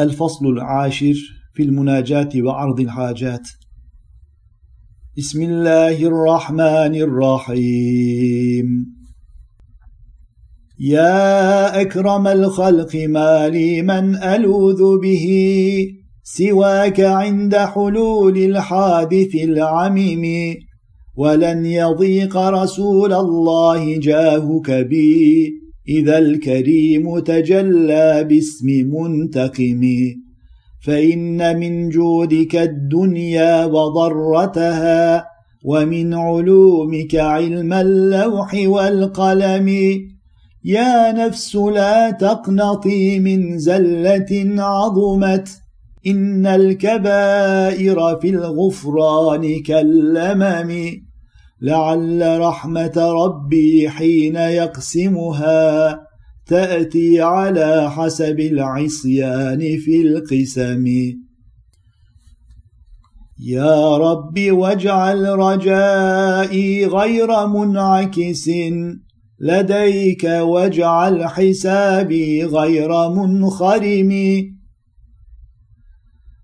الفصل العاشر في المناجاة وعرض الحاجات. بسم الله الرحمن الرحيم. يا أكرم الخلق ما لي من ألوذ به سواك عند حلول الحادث العميم. ولن يضيق رسول الله جاهك بي. إذا الكريم تجلى باسم منتقم فإن من جودك الدنيا وضرتها ومن علومك علم اللوح والقلم. يا نفس لا تقنطي من زلة عظمت إن الكبائر في الغفران كاللمم. لعل رحمة ربي حين يقسمها تأتي على حسب العصيان في القسم يا رب واجعل رجائي غير منعكس لديك واجعل حسابي غير منخرم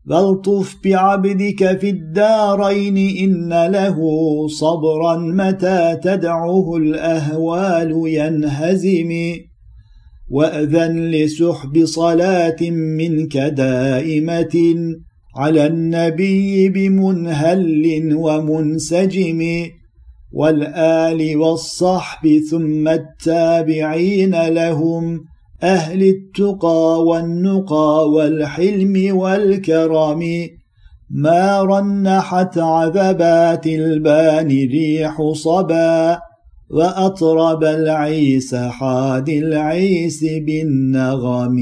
فالطف بعبدك في الدارين إن له صبرا متى تدعه الأهوال ينهزم وأذن لسحب صلاة منك دائمة على النبي بمنهل ومنسجم والآل والصحب ثم التابعين لهم أهل التقى والنقى والحلم والكرم. ما رنحت عذبات البان ريح صبا. وأطرب العيس حاد العيس بالنغم.